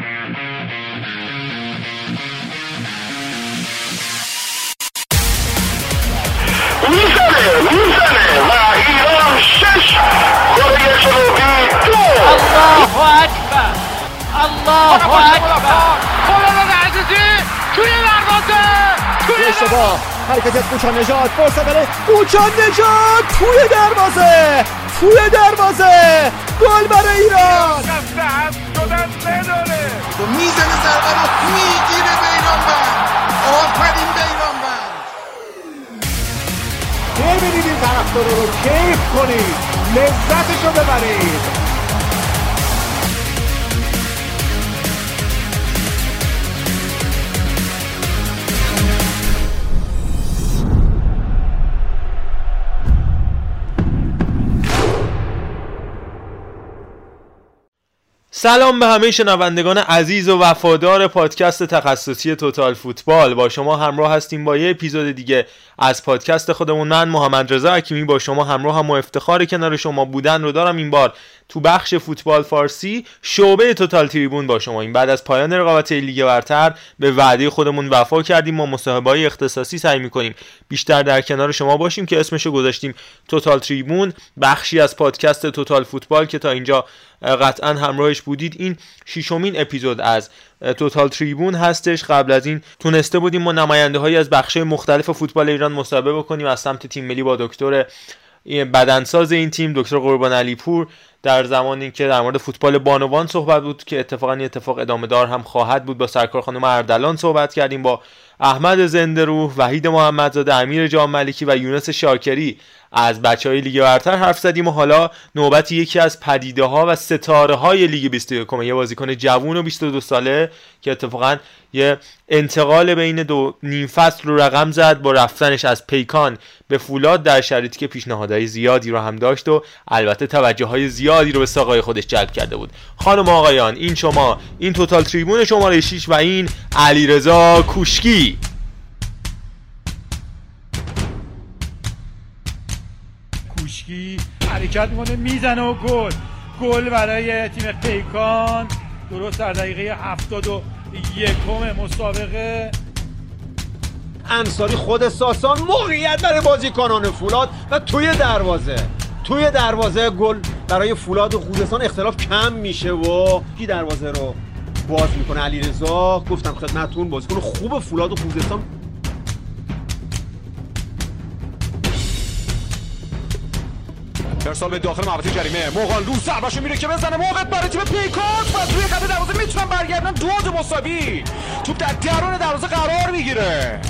الله اکبر الله اکبر خدا عزیزی توی دروازه توی اشتباه حرکت از کوچان نجات فرصت برای کوچان نجات توی دروازه توی دروازه گل برای ایران دسته هم شدن نداره و می‌زنه ضربه رو می‌گیره بیران بند آفرین بیران بند ببینید این طرفدار رو کیف کنید لذتش رو ببرید. سلام به همه شنوندگان عزیز و وفادار پادکست تخصصی توتال فوتبال. با شما همراه هستیم با یه اپیزود دیگه از پادکست خودمون. من محمد رضا حکیمی با شما همراه هم و افتخار کنار شما بودن رو دارم. این بار تو بخش فوتبال فارسی شعبه توتال تریبون با شما این بعد از پایان رقابت لیگ برتر به وعده خودمون وفا کردیم. و مصاحبه‌های اختصاصی سعی می‌کنیم بیشتر در کنار شما باشیم که اسمشو گذاشتیم توتال تریبون. بخشی از پادکست توتال فوتبال که تا اینجا قطعا همراهش بودید. این ششمین اپیزود از توتال تریبون هستش. قبل از این تونسته بودیم ما نماینده هایی از بخش مختلف فوتبال ایران مصاحبه بکنیم. از سمت تیم ملی با دکتر بدنساز این تیم دکتر قربان علی پور در زمانی که در مورد فوتبال بانوان صحبت بود که اتفاقا این اتفاق ادامه دار هم خواهد بود. با سرکار خانم اردلان صحبت کردیم با احمد زنده روح وحید محمدزاده امیر جام ملکی و یونس شاکری. از بچه های لیگ برتر حرف زدیم و حالا نوبت یکی از پدیده ها و ستاره های لیگ 21 یه بازیکن جوون و 22 ساله که اتفاقا یه انتقال بین دو نیم فصل رو رقم زد با رفتنش از پیکان به فولاد در شرایطی که پیشنهادهای زیادی رو هم داشت و البته توجه های زیادی رو به ساقای خودش جلب کرده بود. خانم آقایان این شما این توتال تریبون شماره 6 و این علیرضا کوشکی. کوشکی حرکت می‌کنه می‌زنه و گل. گل برای تیم پیکان. درست در دقیقه هفتاد و یکم مسابقه. انصاری خود ساسان موقعیت برای بازیکنان فولاد و توی دروازه. توی دروازه گل برای فولاد و خوزستان اختلاف کم میشه و کی دروازه رو باز می‌کنه؟ علیرضا. گفتم خدمتتون بازیکن خوب فولاد و خوزستان ارسال به داخل محوطه جریمه. موقعان رو ضربهشو میره که بزنه. موقع برای تیم پیکات و توی خط دروازه می‌تونن برگردن. دو مساوی. توپ در درون دروازه قرار می‌گیره.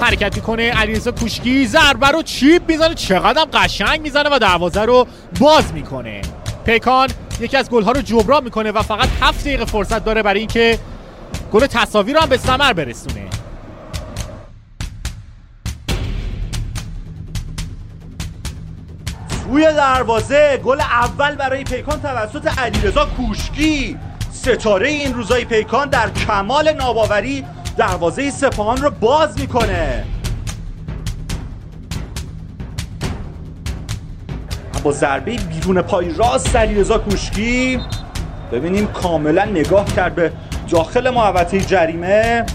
حرکت می‌کنه علیرضا کوشکی. ضربه رو چیپ می‌زنه. چقدر قشنگ می‌زنه و دروازه رو باز می‌کنه. پیکان یکی از گلها رو جبران می‌کنه و فقط هفت دقیقه فرصت داره برای اینکه گل تصاوی رو هم به ثمر برسونه. توی دروازه. گل اول برای پیکان توسط علیرضا کوشکی. ستاره این روزای پیکان در کمال ناباوری دروازه سپاهان رو باز می‌کنه. با ضربه بیرون پای راست علیرضا کوشکی. ببینیم کاملا نگاه کرد به داخل محوطه جریمه.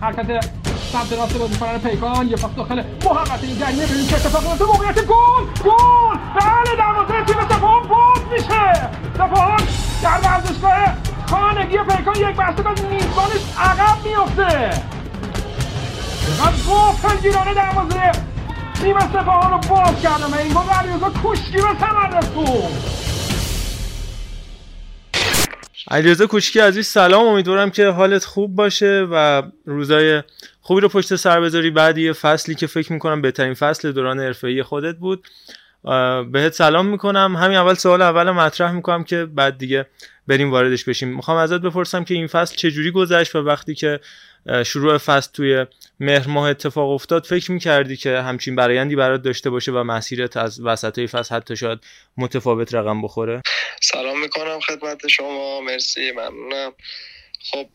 حرکت راست بازیکنان پیکان. یه پاس داخل محوطه این جریمه ببینیم چه اتفاقی میفته. موقعیت گل گل! بله دروازه تیم سپاهان باز میشه. سپاهان در ورزشگاه خانگی پیکان. یک بسته از میزبانش عقب میفته چقدر غافل گیرانه دروازه. تیم سپاهان رو باز کردم این گل علیرضا کوشکی به ثمر رسون علیرضا کوچکی عزیز سلام. امیدوارم که حالت خوب باشه و روزای خوبی رو پشت سر بذاری. بعد یه فصلی که فکر می‌کنم بهترین فصل دوران حرفه‌ای خودت بود. بهت سلام می‌کنم. همین اول سوال اول مطرح می‌کنم که بعد دیگه بریم واردش بشیم. می‌خوام ازت بپرسم که این فصل چجوری گذشت و وقتی که شروع فصل توی مهر ماه اتفاق افتاد فکر می‌کردی که همچین برایندی برات داشته باشه و مسیرت از وسط فصل حتی شاید متفاوت رقم بخوره؟ سلام می‌کنم خدمت شما. مرسی ممنونم. خب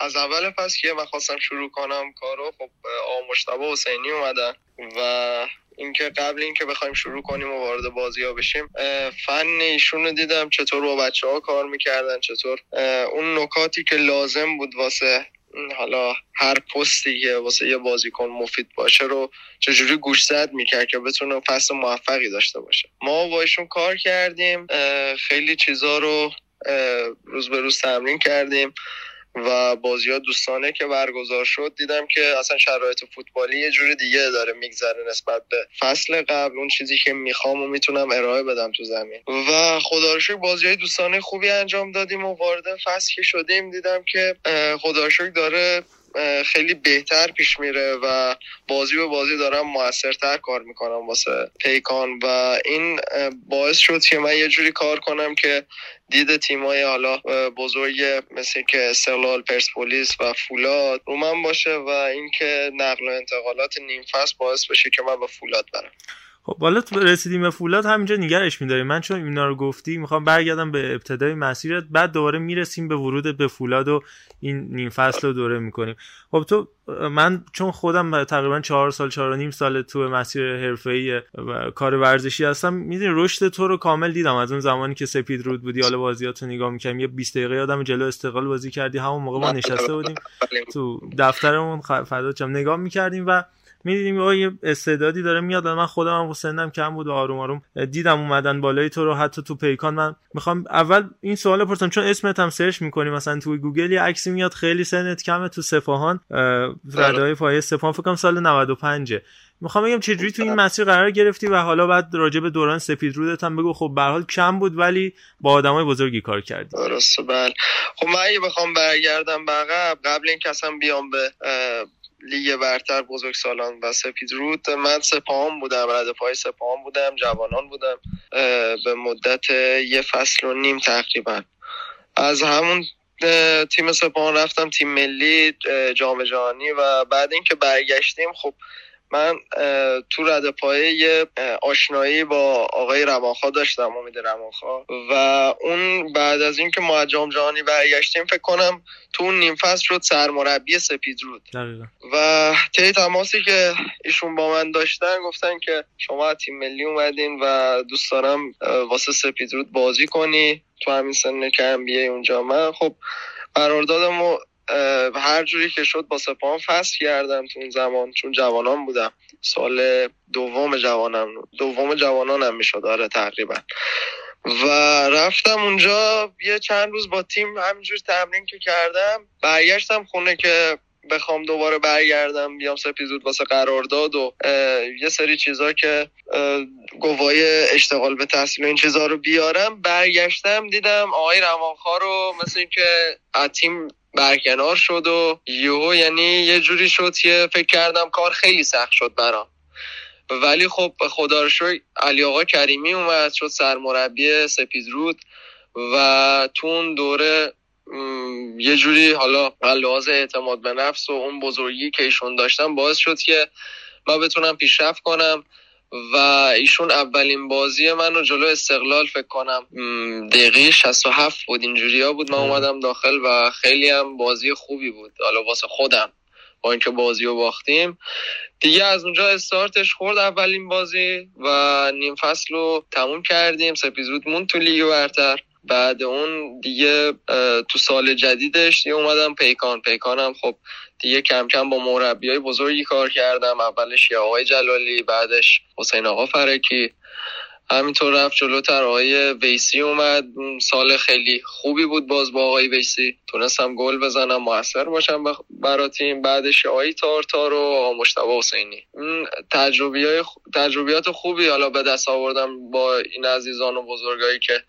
از اول فصل که من خواستم شروع کنم کارو خب آقا مشتبه حسینی اومدن و اینکه قبل اینکه بخوایم شروع کنیم و وارد بازی ها بشیم فن ایشون رو دیدم چطور با بچه ها کار می‌کردن چطور اون نکاتی که لازم بود واسه حالا هر پستی که واسه یه بازیکن مفید باشه رو چجوری گوش زد می‌کرد که بتونه فصل موفقی داشته باشه. ما با ایشون کار کردیم خیلی چیزا رو روز به روز تمرین کردیم. و بازی ها دوستانه که برگزار شد دیدم که اصلا شرایط فوتبالی یه جوری دیگه داره میگذره نسبت به فصل قبل. اون چیزی که می‌خوام و می‌تونم ارائه بدم تو زمین. و خدا رو شکر بازی های دوستانه خوبی انجام دادیم و وارد فصل که شدیم دیدم که خدا داره خیلی بهتر پیش میره و بازی به بازی دارم موثرتر کار می‌کنم واسه پیکان و این باعث شد که من یه جوری کار کنم که دید تیمای حالا بزرگ مثل که استقلال پرسپولیس و فولاد رو من باشه و اینکه نقل و انتقالات نیم فصل باعث بشه که من به فولاد برم. خب حالا رسیدیم به فولاد همینجا نگرش میداریم من چون اینا رو گفتی می‌خوام برگردم به ابتدای مسیرت بعد دوباره می‌رسیم به ورود به فولاد و این نیم فصل رو دوره می‌کنیم. خب تو من چون خودم تقریبا چهار سال چهار و نیم سال تو مسیر حرفه‌ای کار ورزشی هستم می‌دونی رشد تو رو کامل دیدم. از اون زمانی که سپید رود بودی حالا بازیاتو نگاه می‌کنم یه 20 دقیقه یادم جلو استقلال بازی کردی همون موقع ما نشسته بودیم تو دفترمون فدا نگاه می‌کردیم و می‌دیدیم یه استعدادی داره میاد من خودم هم سنم کم بود و آروم آروم دیدم اومدن بالای تو رو حتی تو پیکان. من می‌خوام اول این سوال پرسم چون اسمت هم سرچ می‌کنی مثلا تو گوگل یه عکسی میاد خیلی سنت کمه تو سپاهان ردای پایه سپاهان فکر کنم سال 95 می‌خوام بگم چجوری تو این مسیر قرار گرفتی و حالا بعد راجع به دوران سپید رودت هم بگو. خب به حال کم بود ولی با آدمای بزرگی کار کردی. درسته بله. خب من اگه بخوام برگردم به قبل اینکه اصلا بیام به لیگ برتر بزرگ سالان و سپید رود من سپاهان بودم رد پای سپاهان بودم جوانان بودم. به مدت یه فصل و نیم تقریبا. از همون تیم سپاهان رفتم تیم ملی جام جهانی و بعد اینکه برگشتیم خب من تو رد پایه یه آشنایی با آقای رمانخا داشتم امید رمانخا و اون بعد از اینکه ما جام جهانی برگشتیم فکر کنم تو اون نیم فصل شد سرمربی سپید رود. و طی تماسی که ایشون با من داشتن گفتن که شما تیم ملی اومدین و دوست دارم واسه سپید رود بازی کنی تو همین سن که بیای اونجا. من خب قراردادمو هر جوری که شد با سپاهان فصل کردم تو اون زمان چون جوانان بودم. سال دوم جوانم دوم جوانانم می‌شد آره تقریبا. و رفتم اونجا یه چند روز با تیم همینجور تمرین که کردم برگشتم خونه که بخوام دوباره برگردم بیام سپیزود واسه قرارداد و یه سری چیزا که گواهی اشتغال به تحصیل این چیزا رو بیارم. برگشتم دیدم آقای روانخواه رو مثل اینکه تیم برکنار شد و یهو یعنی یه جوری شد که فکر کردم کار خیلی سخت شد برام. ولی خب خدا رو شکر علی آقا کریمی اومد شد سرمربی سپید رود و تو اون دوره یه جوری حالا لحاظ اعتماد به نفس و اون بزرگی که ایشون داشتم باعث شد که ما بتونم پیشرفت کنم. و ایشون اولین بازی من رو جلو استقلال فکر کنم دقیقه 67 بود اینجوری ها بود. من اومدم داخل و خیلی هم بازی خوبی بود. حالا واسه خودم با اینکه بازی رو باختیم. دیگه از اونجا استارتش خورد اولین بازی و نیم فصل رو تموم کردیم. سپیزود مون تو لیگ برتر. بعد اون دیگه تو سال جدیدش دیگه اومدم پیکان. پیکانم خب دیگه کم کم با مربی های بزرگی کار کردم. اولش یه آقای جلالی بعدش حسین آقا فرکی. همینطور رفت جلوتر آقای ویسی اومد. سال خیلی خوبی بود باز با آقای ویسی. تونستم گل بزنم موثر باشم برا تیم. بعدش آقای تارتار و مشتبه حسینی. تجربیات خوبی حالا به دست آوردم با این عزیزان و بزرگایی که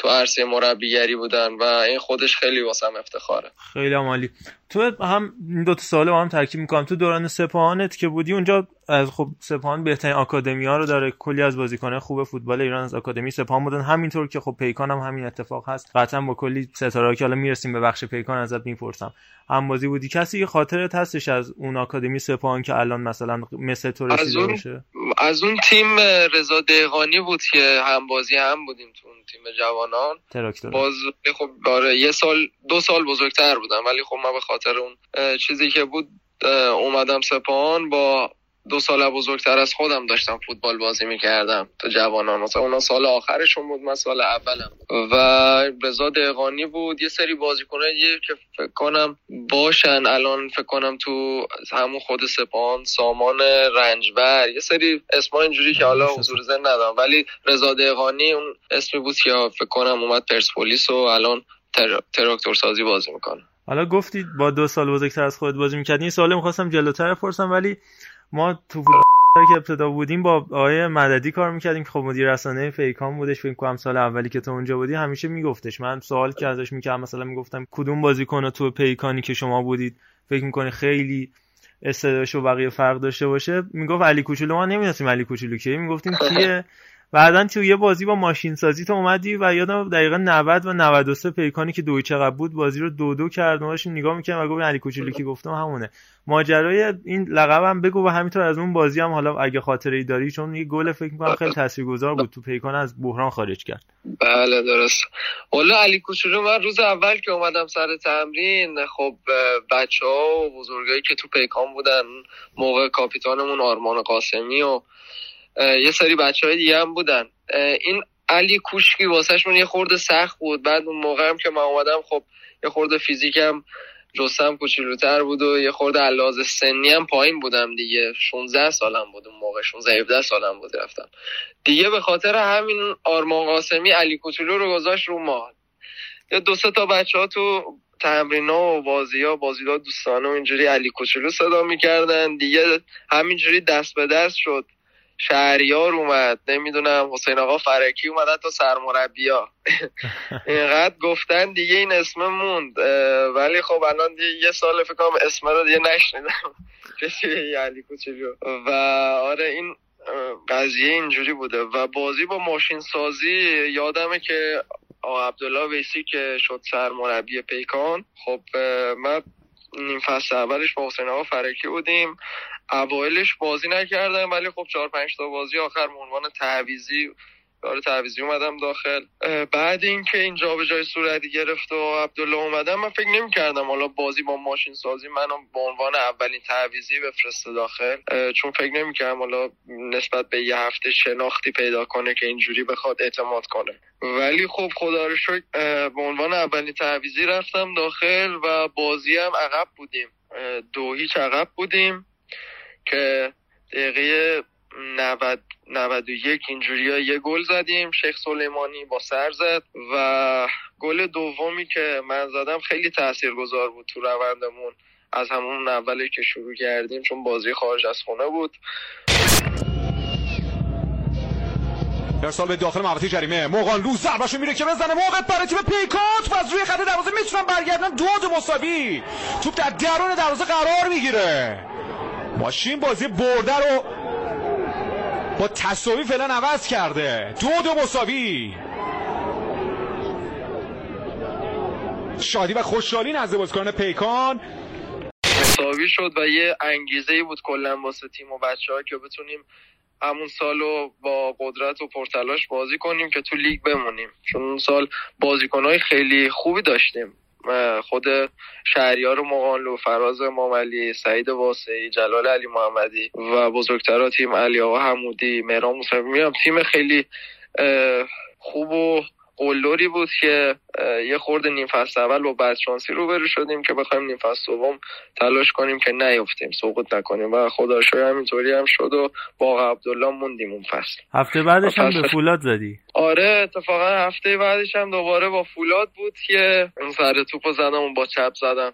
تو عرصه مربیگری بودن و این خودش خیلی واسم افتخاره. خیلی عالی. تو هم این دو تا سال با هم ترکیب می‌کنم. تو دوران سپاهانت که بودی اونجا از خب سپاهان بهترین آکادمی ها رو داره کلی از بازیکنان خوب فوتبال ایران از آکادمی سپاهان بودن. همینطور که خب پیکان هم همین اتفاق هست. قطعا با کلی ستاره که حالا می‌رسیم به بخش پیکان ازت می‌پرسم. هم بازی بودی. کسی که خاطرت هستش از اون آکادمی سپاهان که الان مثلا مثل تو رسیده باشه؟ از اون تیم رضا دهقانی بود که هم بازی هم بودیم تو اون تیم جوانان. تراکتور. باز خب آره یه سال دو سال بزرگتر بودم ولی خب من به خاطر اون چیزی که بود اومدم سپاهان با دو سال بزرگتر از خودم داشتم فوتبال بازی می‌کردم تو جوانان. مثلا اونا سال آخرشون بود من سال اولم. و رضا دهقانی بود یه سری بازیکنایی که فکر کنم باشن الان فکر کنم تو همون خود سپاهان سامان رنجبر یه سری اسما اینجوری که حالا حضور ذهن ندارم. ولی رضا دهقانی اون اسمی بود که فکر کنم اومد پرسپولیس و الان تر... تراکتور سازی بازی می‌کنه. حالا گفتید با دو سال بزرگتر از خود بازی می‌کردین این سوالی می‌خواستم جلوتر بپرسم ولی ما تو که ابتدا بودیم با آقای مددی کار می‌کردیم که خب مدیر رسانه پیکان بودش فکر کنم سال اولی که تو اونجا بودی همیشه میگفتش. من سوال که ازش می‌کردم مثلا می‌گفتم کدوم بازیکن تو پیکانی که شما بودید؟ فکر می‌کنی خیلی استعدادش و بقیه فرق داشته باشه؟ می‌گفت علی کوچولو. ما نمی‌دونستیم علی کوچولو کیه. می‌گفتیم کیه؟ بعدا تو یه بازی با ماشین سازی تو اومدی و یادم دقیقا 90 و 93 پیکانی که دوی چقدر بود بازی رو دو دو کرد ماش نگاه می‌کنم و گفت علی کوچولو کی گفتم؟ همونه. ماجرای این لقبم بگو و همینطور از اون بازی هم حالا اگه خاطره ای داری چون یه گل فکر می‌کنم خیلی تاثیرگذار بود تو پیکان از بحران خارج کرد. بله درست. حالا علی کوچولو من روز اول که اومدم سر تمرین خب بچه ها و بزرگایی که تو پیکان بودن موقع کاپیتانمون آرمان قاسمی و یه سری بچه های دیگه هم بودن. این علی کوشکی واسهشون یه خورده سخت بود. بعد اون موقع هم که من اومدم خب یه خورده فیزیکم رستم کوچولوتر بود و یه خورده علاوه سنی هم پایین بودم دیگه. 16 سالم بود اون موقع 16 17 سالم بود رفتم. دیگه به خاطر همین آرمان قاسمی علی کوچولو رو گذاشت رو ما یه دو سه تا بچه ها تو تمرین ها و بازی ها بازی ها دوستانه و اینجوری علی کوچولو صدا می‌کردن. دیگه همینجوری دست به دست شد. شهریار اومد نمی‌دونم حسین آقا فرکی اومد تا سرمربیا اینقدر گفتن دیگه این اسم موند ولی خب الان دیگه یه سال فکر کنم اسم رو دیگه نشنیدم. کسی علی کوچولو. و آره این قضیه اینجوری بوده. و بازی با ماشین سازی یادمه که آقا عبدالله ویسی که شد سرمربی پیکان خب من نیم فصل اولش با حسین آقا فرکی بودیم. اوایلش بازی نکردم ولی خب چهار پنج تا بازی آخر به عنوان تعویزی داره تعویزی اومدم داخل. بعد اینکه این جابجایی صورتی گرفت و عبدالله اومدم من فکر نمی کردم حالا بازی با ماشین سازی منو به عنوان اولین تعویزی بفرسته داخل. چون فکر نمی کردم حالا نسبت به یه هفته شناختی پیدا کنه که اینجوری بخواد اعتماد کنه. ولی خب خدا رو شکر به عنوان اولین تعویزی رفتم داخل و بازی هم عقب بودیم. دو هیچ عقب بودیم. که دقیقه 90 91 اینجوری ها یه گل زدیم. شیخ سلیمانی با سر زد و گل دومی که من زدم خیلی تاثیرگذار بود تو روندمون. از همون اولی که شروع کردیم چون بازی خارج از خونه بود. ارسال به داخل محوطه جریمه مغانلو ضربشو میره که بزنه. موقع برای تیم پیکات و از روی خط دروازه می‌تونن برگردن. دو دو مساوی. توپ در درون دروازه قرار می‌گیره. ماشین بازی برده رو با تصاوی فعلا عوض کرده. دو دو مساوی. شادی و خوشحالی نزد بازیکنان پیکان. مساوی شد و یه انگیزه ای بود کلا واسه تیم و بچه که بتونیم همون سالو با قدرت و پرتلاش بازی کنیم که تو لیگ بمونیم. چون اون سال بازیکنهای خیلی خوبی داشتیم. خود شهریار مقانلو فراز ماملی سعید واسعی جلال علی محمدی و بزرگترها تیم علی آقا حمودی مهران موسوی. میام تیم خیلی خوب و قلدری بود که یه خورده نیم فصل اول با بدشانسی روبرو شدیم که بخوایم نیم فصل دوم تلاش کنیم که نیفتیم سقوط نکنیم. و خدا شکر همینطوری هم شد و با عبدالله موندیم اون فصل. هفته بعدش هم به فولاد زدی؟ آره اتفاقا هفته بعدش هم دوباره با فولاد بود که اون سر توپ زدم اون با چپ زدم.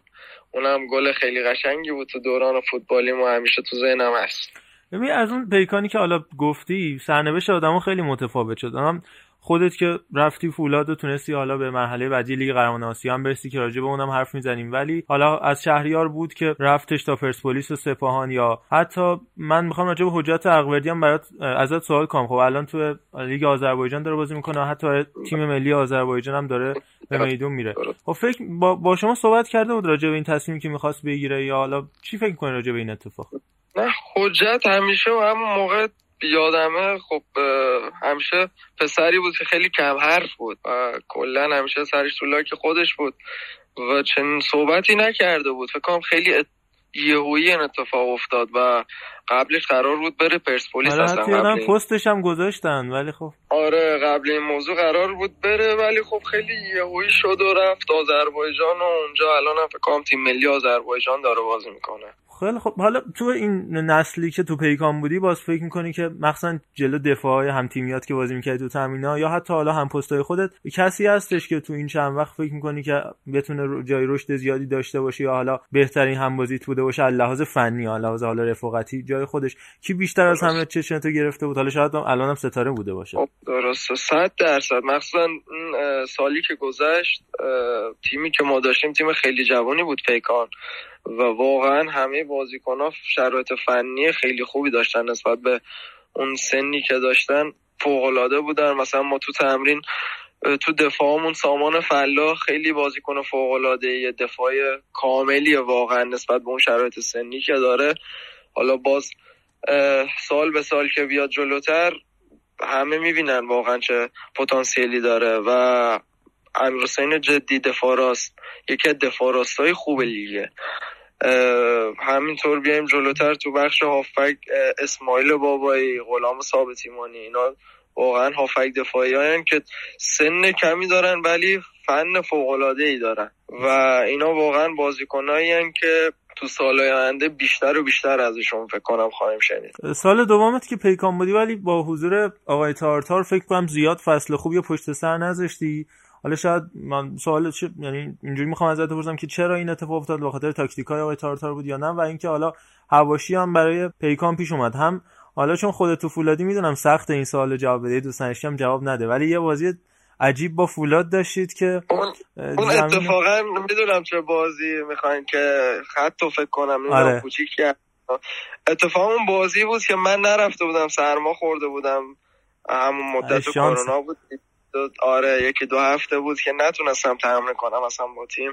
اونم گل خیلی قشنگی بود تو دوران فوتبالی ما همیشه تو ذهنم هست. ببین از اون پیکانی که حالا گفتی سرنوشت آدمو خیلی متفاوت شد. هم خودت که رفتی فولاد و تونستی حالا به مرحله بعدی لیگ قهرمان آسیا هم برسی که راجع به اونم حرف می‌زنیم. ولی حالا از شهریار بود که رفتش تا پرسپولیس و سپاهان یا حتی من می‌خوام راجع به حجت اقوردی هم برات ازت سوال کنم. خب الان تو لیگ آذربایجان داره بازی می‌کنه حتی تیم ملی آذربایجان هم داره به میدون میره. خب فکر با, با شما صحبت کرده بود راجع به این تصمیمی که می‌خواست بگیره یا حالا چی فکر کنی راجع به این اتفاق؟ نه حجت همیشه و همون موقع یادمه خب همیشه پسری بود که خیلی کم حرف بود و کلا همیشه سرش تو لاک خودش بود و چنین صحبتی نکرده بود. فکر کنم خیلی یهویی این اتفاق افتاد و قبلش قرار بود بره پرسپولیس اصلا قبل. پستش هم گذاشتن ولی خب آره قبل این موضوع قرار بود بره ولی خب خیلی یهویی شد و رفت آذربایجان و اونجا الان هم فکر تیم ملی آذربایجان داره بازی می‌کنه خیلی خب حالا تو این نسلی که تو پیکان بودی باز فکر می‌کنی که مخصوصا جلو دفاع هم تیمیات که بازی می‌کردی تو تمینا یا حتی حالا هم پستای خودت کسی هستش که تو این چند وقت فکر می‌کنی که بتونه جای رشد زیادی داشته باشه یا حالا بهترین هم بازیت بوده باشه از لحاظ فنی یا لحاظ حالا رفاقتی جای خودش کی بیشتر از همه چشم تو گرفته بود؟ حالا شاید هم الان هم ستاره بوده باشه. خب درسته. صد درصد. مخصوصا سالی که گذشت تیمی که ما داشتیم تیم خیلی جوانی بود پیکان. و واقعا همه بازیکنها شرایط فنی خیلی خوبی داشتن نسبت به اون سنی که داشتن. فوقالعاده بودن. مثلا ما تو تمرین تو دفاعمون سامان فلاح خیلی بازیکن فوقالعاده یه دفاع کاملیه واقعا نسبت به اون شرایط سنی که داره. حالا باز سال به سال که بیاد جلوتر همه می‌بینن واقعا چه پتانسیلی داره و امیرحسین جدی دفاع راست یکی از دفاع راستای خوب لیگه. همینطور بیایم جلوتر تو بخش هافک اسماعیل بابایی غلام ثابتیمانی اینا واقعا هافک دفاعی که سن کمی دارن ولی فن فوق ای دارن و اینا واقعا بازیکنایی که تو سالهای آینده بیشتر و بیشتر ازشون فکر کنم خواهیم شنید. سال دومت که پیکان بودی ولی با حضور آقای تارتار فکر کنم زیاد فصل خوبی پشت سر نذاشتی. حالا شاید من سوال چه یعنی اینجوری می‌خوام ازت بپرسم که چرا این اتفاق افتاد به خاطر تاکتیکای آقای تارتار بود یا نه و اینکه حالا حواشی هم برای پیکان پیش اومد. هم حالا چون خودت تو فولادی می‌دونم سخت این سوال جواب بده دوست هم جواب نده. ولی یه بازی عجیب با فولاد داشتید که اون اون زمین- اتفاقا می‌دونم چه بازی می‌خواین که خط رو فکر کنم آره. کوچیک کرد اتفاقا اون بازی بود که من نرفته بودم سرما خورده بودم همون مدت شانس. کرونا بود آره یکی دو هفته بود که نتونستم تمرین کنم اصلا با تیم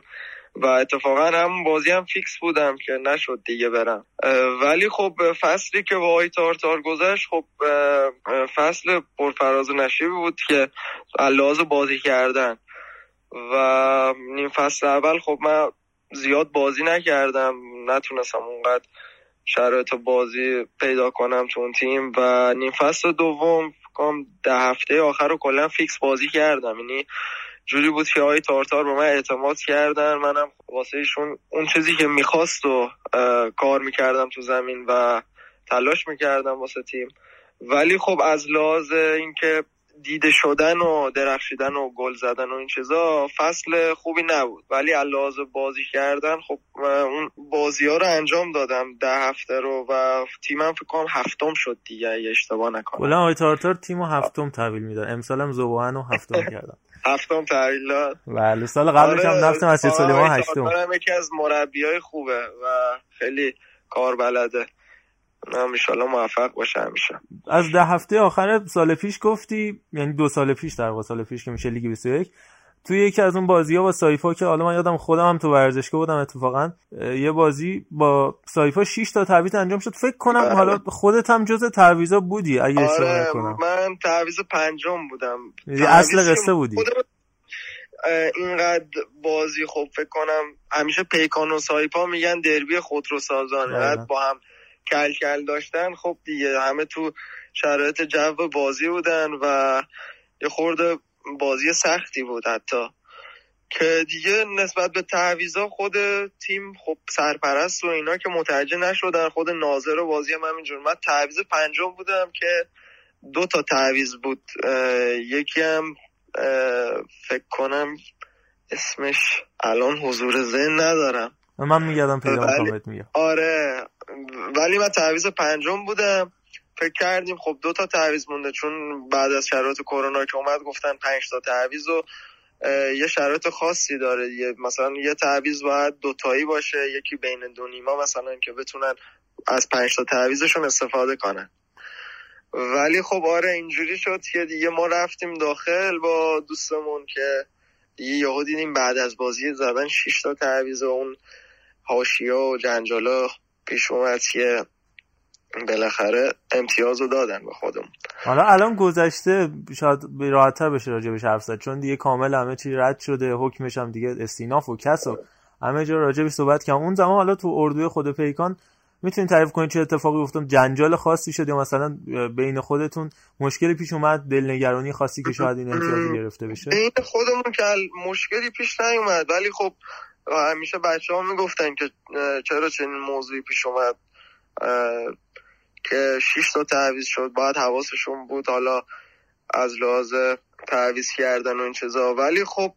و اتفاقا همون بازی هم فیکس بودم که نشد دیگه برم. ولی خب فصلی که با آقای تارتار گذشت خب فصل پرفراز و نشیبی بود که لحاظ بازی کردن. و نیم فصل اول خب من زیاد بازی نکردم. نتونستم اونقدر شرایط بازی پیدا کنم تو اون تیم. و نیم فصل دوم کنم ده هفته آخر رو کلا فیکس بازی کردم. یعنی جوری بود که آقای تارتار به من اعتماد کردن. منم واسه ایشون اون چیزی که می‌خواست و کار می‌کردم تو زمین و تلاش می‌کردم واسه تیم. ولی خب از لحاظ اینکه دیده شدن و درخشیدن و گل زدن و این چیزا فصل خوبی نبود. ولی از لحاظ بازی کردن خب اون بازی ها رو انجام دادم. ده هفته رو و تیمم فکر کنم هفتم شد دیگه اشتباه نکنم. کلا آقای تارتار تیمو هفتم تحویل می‌داد. امسال هم زوباهن و هفتم کردن هفتم تحویل داد. بله سال قبلش هم از آره، سلیمان آقای هشتم. یکی از مربی های خوبه و خیلی کار بلده انشالله موفق باشه همیشه. از ده هفته آخر سال پیش گفتی یعنی دو سال پیش در سال پیش که میشه لیگ 21 توی یکی از اون بازی ها با سایفا که حالا من یادم خودم هم تو ورزشگاه بودم اتفاقا یه بازی با سایفا 6 تا تعویض انجام شد فکر کنم بله. حالا خودت هم جز تعویضا بودی اگه اشتباه آره نکنم من تعویض پنجم بودم یعنی اصل قصه بودی. اینقدر بازی خب فکر کنم همیشه پیکان و سایپا میگن دربی خودروسازان بله. اینقدر با هم کل کل داشتن خب دیگه همه تو شرایط جو بازی بودن و یه خورده بازی سختی بود حتی. که دیگه نسبت به تعویضا خود تیم خب سرپرست و اینا که متوجه نشدن خود ناظر بازی هم همینجور. من تعویض پنجم بودم که دو تا تعویض بود. یکی هم فکر کنم اسمش الان حضور ذهن ندارم. من میگردم پیدا بهت میگم. آره ولی من تعویض پنجم بودم. فکر کردیم خب دو تا تعویض مونده چون بعد از شرایط کرونا که اومد گفتن پنج تا تعویض و یه شرایط خاصی داره دیگه. مثلا یه تعویض باید دوتایی باشه یکی بین دو نیما مثلا که بتونن از پنج تا تعویضشون استفاده کنن. ولی خب آره اینجوری شد که دیگه ما رفتیم داخل با دوستمون که دیگه یهو دیدیم بعد از بازی زدن 6 تا تعویض اون حاشیه و جنجالا پیش اومد که بالاخره امتیاز رو دادن به خودمون. حالا الان گذشته شاید راحتتر بشه راجع بهش حرف زد چون دیگه کامل همه چی رد شده حکمش هم دیگه استیناف و کس و همه جا راجع به صحبت کردم اون زمان حالا تو اردوی خود پیکان می‌تونید تعریف کنید چه اتفاقی افتاد؟ جنجال خاصی شد یا مثلا بین خودتون مشکلی پیش اومد دلنگرانی خاصی که شاید این امتیاز گرفته بشه؟ بین خودمون که مشکلی پیش نیومد ولی خب همیشه بچه ها می‌گفتن که چرا چنین موضوعی پیش اومد؟ که 6 تا تعویض شد باید حواسشون بود حالا از لحاظ تعویض کردن و این چیزا. ولی خب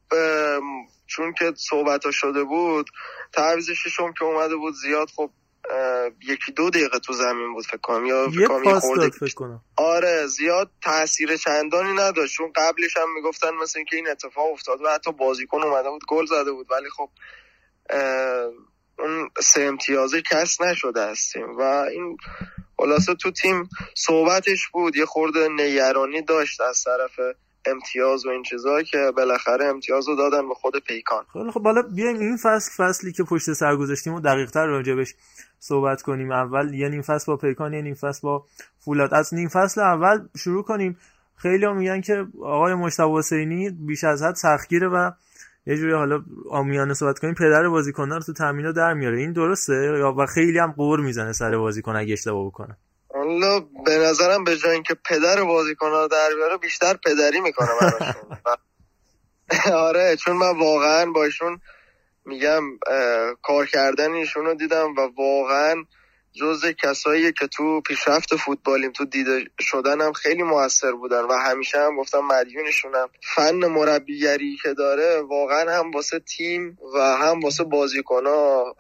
چون که صحبت ها شده بود تعویض ششم که اومده بود زیاد خب یکی دو دقیقه تو زمین بود فکر کنم. یا یه فکر کنم آره زیاد تاثیر چندانی نداشت. چون قبلش هم می‌گفتن مثل اینکه این اتفاق افتاد و حتی بازیکن اومده بود گل زده بود. ولی خب اون سه امتیازه کس نشده هستیم. و این خلاصه تو تیم صحبتش بود یه خورده نگرانی داشت از طرف امتیاز و این چیزا که بالاخره امتیاز رو دادن به خود پیکان. خب حالا بیایم این فصل فصلی که پشت سر گذاشتیم و دقیق تر راجبش صحبت کنیم. اول یه نیم فصل با پیکان یه نیم فصل با فولاد. از نیم فصل اول شروع کنیم. خیلی هم میگن که آقای مشتبه حسینی بیش از حد سختگیره و یه جوری حالا آمیانه صحبت کنیم پدر بازیکن رو تو تامینا در میاره. این درسته؟ یا و خیلی هم قور می‌زنه سر بازیکن اگه اشتباه بکنه. حالا به نظرم به جای اینکه پدر بازیکن رو در بیاره بیشتر پدری می‌کنه براشون. آره چون من واقعا با ایشون میگم کار کردن ایشون دیدم و واقعا جز کسایی که تو پیشرفت فوتبالیم تو دیده شدنم خیلی موثر بودن و همیشه هم گفتم مدیونشونم. فن مربیگری که داره واقعا هم واسه تیم و هم واسه بازیکنها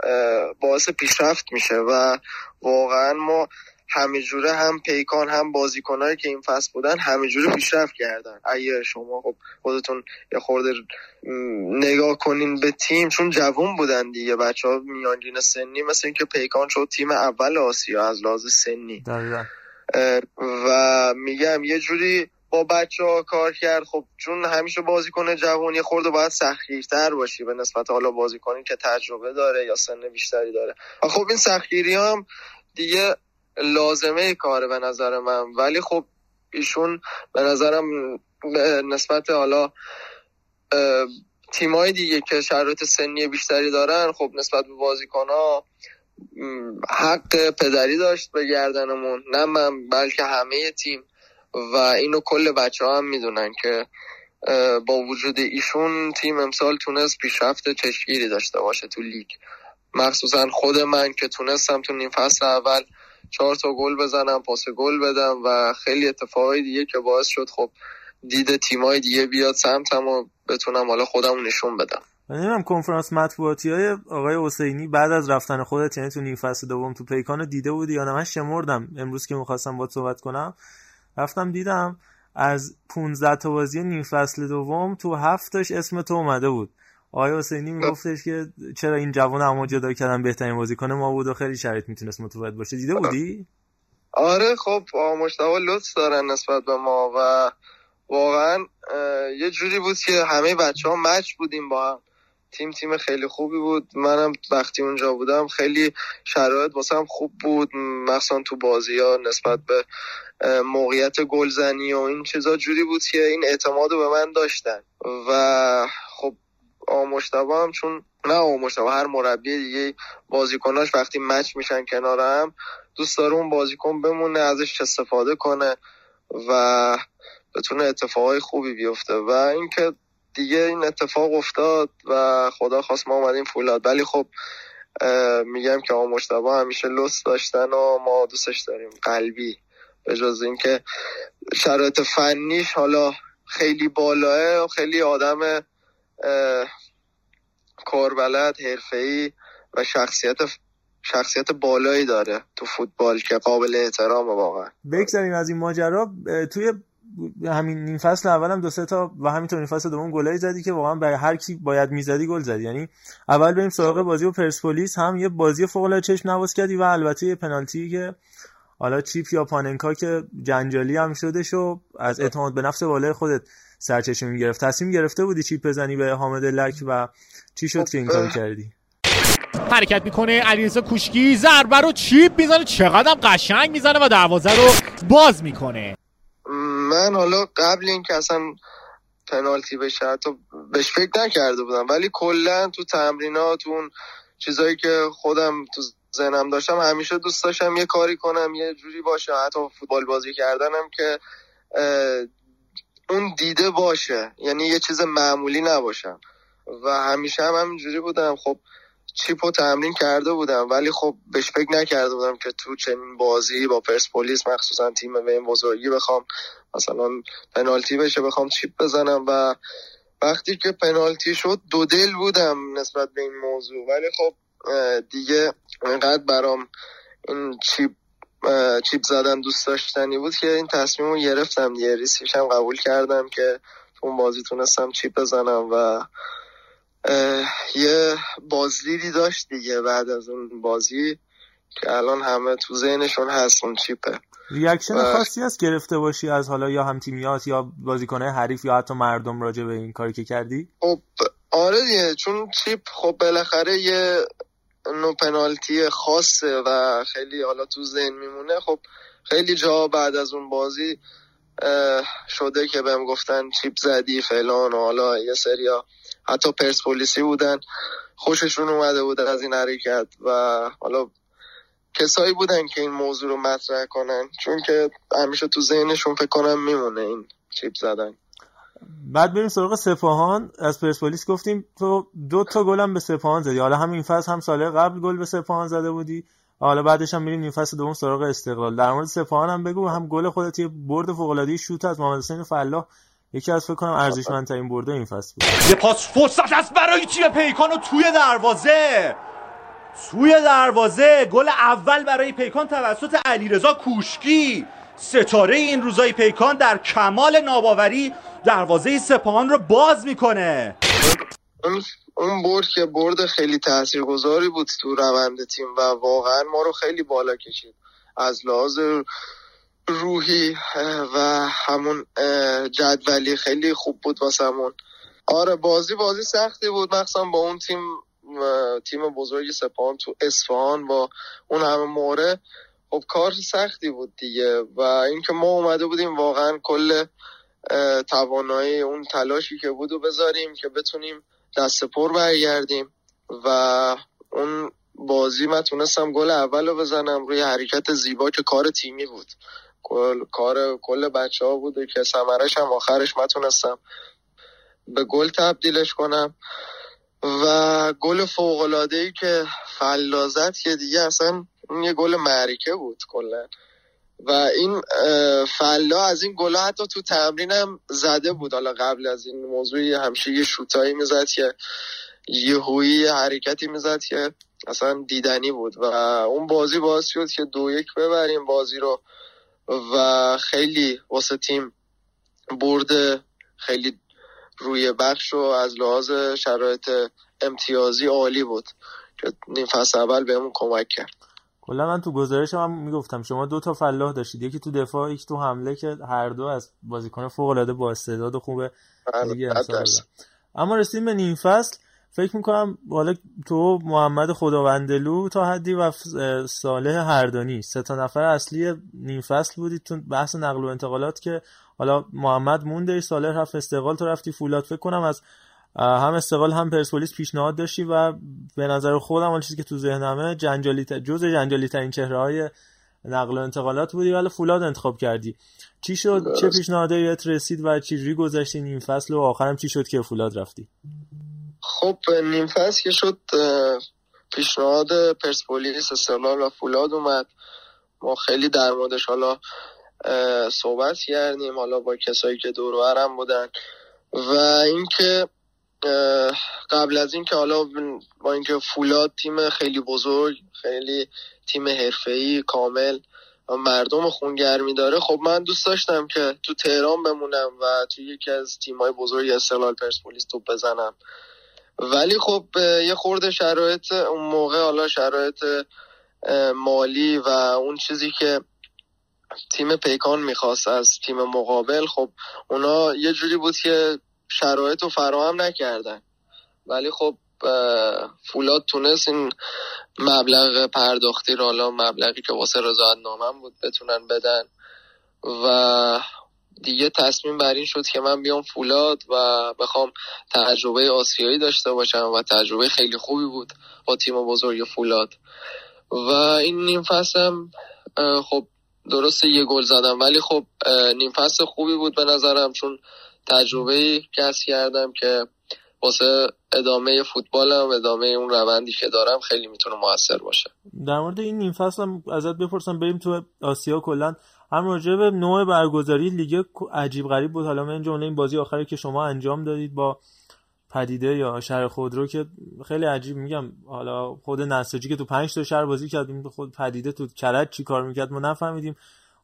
باعث پیشرفت میشه و واقعا ما همه جوره هم پیکان هم بازیکنایی که این فصل بودن همه جوره پیشرفت کردن. اگه شما خب خودتون یه خورده نگاه کنین به تیم چون جوون بودن دیگه. بچه ها میانگین سنی مثل اینکه پیکان شد تیم اول آسیا از لحاظ سنی. و میگم یه جوری با بچه ها کار کرد. خب چون همیشه بازیکن جوان یه خورده باید سختگیرتر باشی به نسبت حالا بازیکنی که تجربه داره یا سن بیشتری داره. و خب این سختگیری هم دیگه لازمه کاره به نظر من. ولی خب ایشون به نظرم نسبت حالا تیمای دیگه که شرایط سنی بیشتری دارن خب نسبت به بازیکن ها حق پدری داشت به گردنمون. نه من بلکه همه تیم. و اینو کل بچه ها هم می‌دونن که با وجود ایشون تیم امسال تونست پیشرفت چشمگیری داشته باشه تو لیگ. مخصوصا خود من که تونستم تو نیم فصل اول چهار تا گل بزنم پاس گل بدم و خیلی اتفاقای دیگه که باعث شد خب دید تیمای دیگه بیاد سمتم و بتونم حالا خودم نشون بدم. نمی‌دونم کنفرانس مطبوعاتی های آقای حسینی بعد از رفتن خودت یعنی تو نیم فصل دوم تو پیکان دیده بودی یا نه؟ من شمردم امروز که می‌خواستم با صحبت کنم. رفتم دیدم از 15 تا بازی نیم فصل دوم تو هفتش اسم تو اومده بود. آقای حسینی میگفتش که چرا این جوان اما جدا کردن بهترین بازیکن ما بود و خیلی شرایط می‌تونست متفاوت باشه. دیده بودی؟ آره خب مشتاق لطف دارن نسبت به ما و واقعا یه جوری بود که همه بچه ها مچ بودیم با هم. تیم تیم خیلی خوبی بود. منم وقتی اونجا بودم خیلی شرایط واسم خوب بود. مخصوصا تو بازی ها نسبت به موقعیت گلزنی و این چیزا جوری بود که این اعتماد رو به من داشتن. و آمشتبه هم چون نه آمشتبه هر مربی دیگه بازیکناش وقتی مچ میشن کنارم دوست داره اون بازیکن بمونه ازش استفاده کنه و بتونه اتفاقای خوبی بیفته. و اینکه دیگه این اتفاق افتاد و خدا خواست ما اومدیم فولاد. ولی خب میگم که آقا مشتبه همیشه لست داشتن و ما دوستش داریم قلبی. به جز اینکه شرایط فنیش حالا خیلی بالاه و خیلی آدم کاربلد حرفه‌ای و شخصیت شخصیت بالایی داره تو فوتبال که قابل احترام واقعا. بگذاریم از این ماجرا. توی همین نیم فصل اول هم دو سه تا و همینطور نیم فصل دوم گلای زدی که واقعا برای هر کی باید می‌زدی گل زدی. یعنی اول بریم سراغ بازی و پرسپولیس. هم یه بازی فوق العاده چشم نواز کردی و البته یه پنالتی که حالا چیپ یا پاننکا که جنجالی هم شده شو از اعتماد به نفس بالای خودت سرچشمه می‌گرفت. تصمیم گرفته بودی چیپ بزنی به حامد لک و چی شد که این کار کردی؟ حرکت می‌کنه علیرضا کوشکی ضربه رو چیپ می‌زنه چقدر قشنگ می‌زنه و دروازه رو باز می‌کنه. من حالا قبل اینکه اصلا پنالتی بشه حتی بهش فکر نکرده بودم. ولی کلا تو تمرینات اون چیزایی که خودم تو ذهنم داشتم همیشه دوست داشتم یه کاری کنم یه جوری باشه. حتی فوتبال بازی کردنم که اون دیده باشه. یعنی یه چیز معمولی نباشم. و همیشه هم همینجوری بودم. خب چیپ و تمرین کرده بودم. ولی خب بهش فکر نکرده بودم که تو چنین بازی با پرسپولیس مخصوصا تیم به این بزرگی بخوام مثلا پنالتی بشه بخوام چیپ بزنم. و وقتی که پنالتی شد دو دل بودم نسبت به این موضوع. ولی خب دیگه انقدر برام این chip chip زدن دوست داشتنی بود که این تصمیم رو گرفتم دیگه. ریسکش هم قبول کردم که اون بازی تونستم chip بزنم و یه بازدیدی داشت دیگه بعد از اون بازی که الان همه تو ذهنشون هست اون chip ه. reaction خاصی هست گرفته باشی از حالا یا هم تیمیات یا بازیکنه حریف یا حتی مردم راجع به این کاری که کردی؟ خب آره دیگه چون چیپ خب بالاخره یه نو پنالتی خاصه و خیلی حالا تو ذهن میمونه. خب خیلی جا بعد از اون بازی شده که بهم گفتن چیپ زدی فلان و حالا یه سریا حتی پرسپولیسی بودن. خوششون اومده بود از این حرکت و حالا کسایی بودن که این موضوع رو مطرح کنن. چون که همیشه تو ذهنشون فکر کنم میمونه این چیپ زدن. بعد بریم سراغ سپاهان. از پرسپولیس گفتیم تو دو تا گلم به سپاهان زدی. حالا همین فصل هم سال قبل گل به سپاهان زده بودی. حالا بعدش هم میریم این فصل دوم سراغ استقلال. در مورد سپاهان هم بگو. هم گل خودت یه برد فوق العاده شوت از محمد حسین فلاح. یکی از فکر کنم ارزشمندترین برده این فصل بود. یه پاس فرصت است برای تیم پیکان و توی دروازه؟ توی دروازه. گل اول برای پیکان توسط علیرضا کوشکی. ستاره این روزای پیکان در کمال ناباوری دروازه سپاهان رو باز می‌کنه. اون برد که برد خیلی تاثیرگذاری بود تو روند تیم و واقعا ما رو خیلی بالا کشید. از لحاظ روحی و همون جدولی خیلی خوب بود واسمون آره بازی بازی سختی بود. مخصوصا با اون تیم تیم بزرگی سپاهان تو اصفهان با اون همه موره. خب کار سختی بود دیگه و اینکه ما اومده بودیم واقعا کل توانایی اون تلاشی که بود و بذاریم که بتونیم دست پر برگردیم و اون بازی من تونستم گل اول رو بزنم روی حرکت زیبا که کار تیمی بود. کل کار کل بچه ها بوده که سمرش هم آخرش من تونستم به گل تبدیلش کنم و گل فوق العاده ای که فلازت که دیگه اصلا اون یه گل معرکه بود کلا. و این فلا از این گلا حتی تو تمرینم زده بود. حالا قبل از این موضوعی همشه یه شوتایی می‌زد که یه هویی حرکتی می‌زد که اصلا دیدنی بود. و اون بازی باعث شد که دو یک ببریم بازی رو. و خیلی واسه تیم برد خیلی روی بخش و از لحاظ شرایط امتیازی عالی بود که نیم فصل اول بهمون کمک کرد. کلا من تو گزارش هم می‌گفتم شما دو تا فلاح داشتید یکی تو دفاع یکی تو حمله که هر دو از بازیکن فوق العاده با استعداد و خوبه اما رسیدیم به نیم فصل. فکر می‌کنم حالا تو محمد خداوندلو تا حدی و صالح هردانی سه تا نفر اصلی نیم فصل بودید تو بحث نقل و انتقالات که حالا محمد مونده صالح رفت استقلال تو رفتی فولاد. فکر کنم از هم استقلال هم پرسپولیس پیشنهاد داشتی و به نظر خودم اون چیزی که تو ذهنمه جنجالی جز جنجالی ترین چهره های نقل و انتقالات بودی ولی فولاد انتخاب کردی. چی شد؟ چه پیشنهادی بهت رسید و چجوری گذشتی نیم فصل و آخرم چی شد که فولاد رفتی؟ خب نیم فصل که شد پیشنهاد پرسپولیس استقلال و فولاد اومد. ما خیلی در موردش حالا صحبت کردیم حالا با کسایی که دور هم بودن. و اینکه قبل از اینکه حالا با اینکه فولاد تیم خیلی بزرگ خیلی تیم حرفه‌ای کامل و مردم خونگرمی داره خب من دوست داشتم که تو تهران بمونم و تو یکی از تیمای بزرگ استقلال پرسپولیس توپ بزنم. ولی خب یه خورده شرایط اون موقع حالا شرایط مالی و اون چیزی که تیم پیکان می‌خواست از تیم مقابل خب اونا یه جوری بود که شرایط رو فراهم نکردن. ولی خب فولاد تونست این مبلغ پرداختی رو حالا مبلغی که واسه رضایت نامم بود بتونن بدن و دیگه تصمیم بر این شد که من بیام فولاد و بخوام تجربه آسیایی داشته باشم و تجربه خیلی خوبی بود با تیم بزرگ فولاد. و این نیم فصلم خب درست یه گل زدم ولی خب نیم فصل خوبی بود به نظرم چون تجربه کسب کردم که واسه ادامه فوتبالم ادامه اون روندی که دارم خیلی می‌تونه موثر باشه. در مورد این نیم فصل هم ازت بپرسم بریم تو آسیا کلا. هم راجع به نوع برگزاری لیگ عجیب غریب بود. حالا من جمله این بازی آخری که شما انجام دادید با پدیده یا شهر خودرو که خیلی عجیب میگم. حالا خود نساجی که تو پنج تا شهر بازی کردیم خود پدیده تو کرج چی کار می‌کرد؟ ما نفهمیدیم.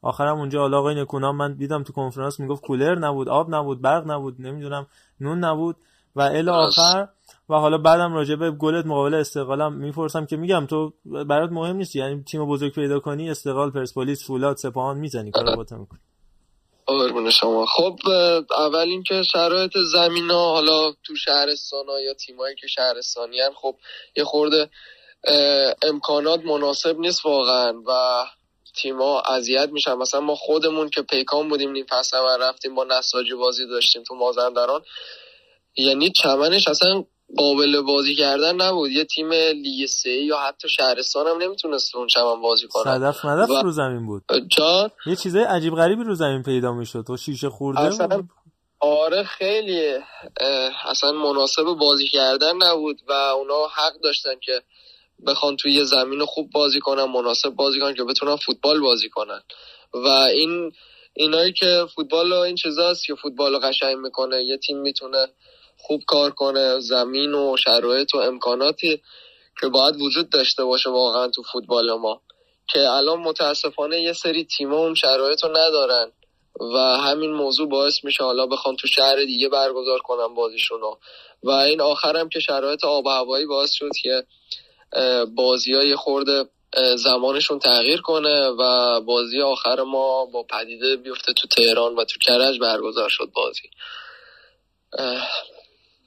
آخرم اونجا حالا آقای نکونام من دیدم تو کنفرانس می‌گفت کولر نبود آب نبود برق نبود نمی‌دونم نون نبود و ال آخر و حالا بعدم راجع به گلت مقابل استقلالم می‌پرسم که میگم تو برات مهم نیست یعنی تیم بزرگ پیدا کنی استقلال پرسپولیس فولاد سپاهان می‌زنی کارو با می‌کنی. قربون شما. خب اول اینکه شرایط زمین ها حالا تو شهرستان ها یا تیمایی که شهرستانی هن خب یه خورده امکانات مناسب نیست واقعا و تیما اذیت میشن. مثلا ما خودمون که پیکان بودیم نیم فصل اول رفتیم با نساجی بازی داشتیم تو مازندران. یعنی چمنش اصلا قابل بازی کردن نبود. یه تیم لیگ سه یا حتی شهرستان هم نمی‌تونست اون چمن بازی کنه صدف مدف و... رو زمین بود. جان؟ یه چیزای عجیب غریبی رو زمین پیدا می‌شد. تو شیشه خورده اصلا بود. آره خیلی اصلا مناسب بازی کردن نبود و اونا حق داشتن که بخوان توی یه زمین خوب بازی کنن مناسب بازی کنن که بتونن فوتبال بازی کنن. و این اینایی که فوتبال و این چیزاست که فوتبال رو قشنگ می‌کنه یه تیم می‌تونه خوب کار کنه زمین و شرایط و امکاناتی که باید وجود داشته باشه واقعا تو فوتبال ما. که الان متاسفانه یه سری تیما اون شرایط رو ندارن و همین موضوع باعث میشه حالا بخوام تو شهر دیگه برگزار کنم بازیشونو. و این آخرم که شرایط آب و هوایی باعث شد که بازی های خورده زمانشون تغییر کنه و بازی آخر ما با پدیده بیفته تو تهران و تو کرج برگزار شد بازی.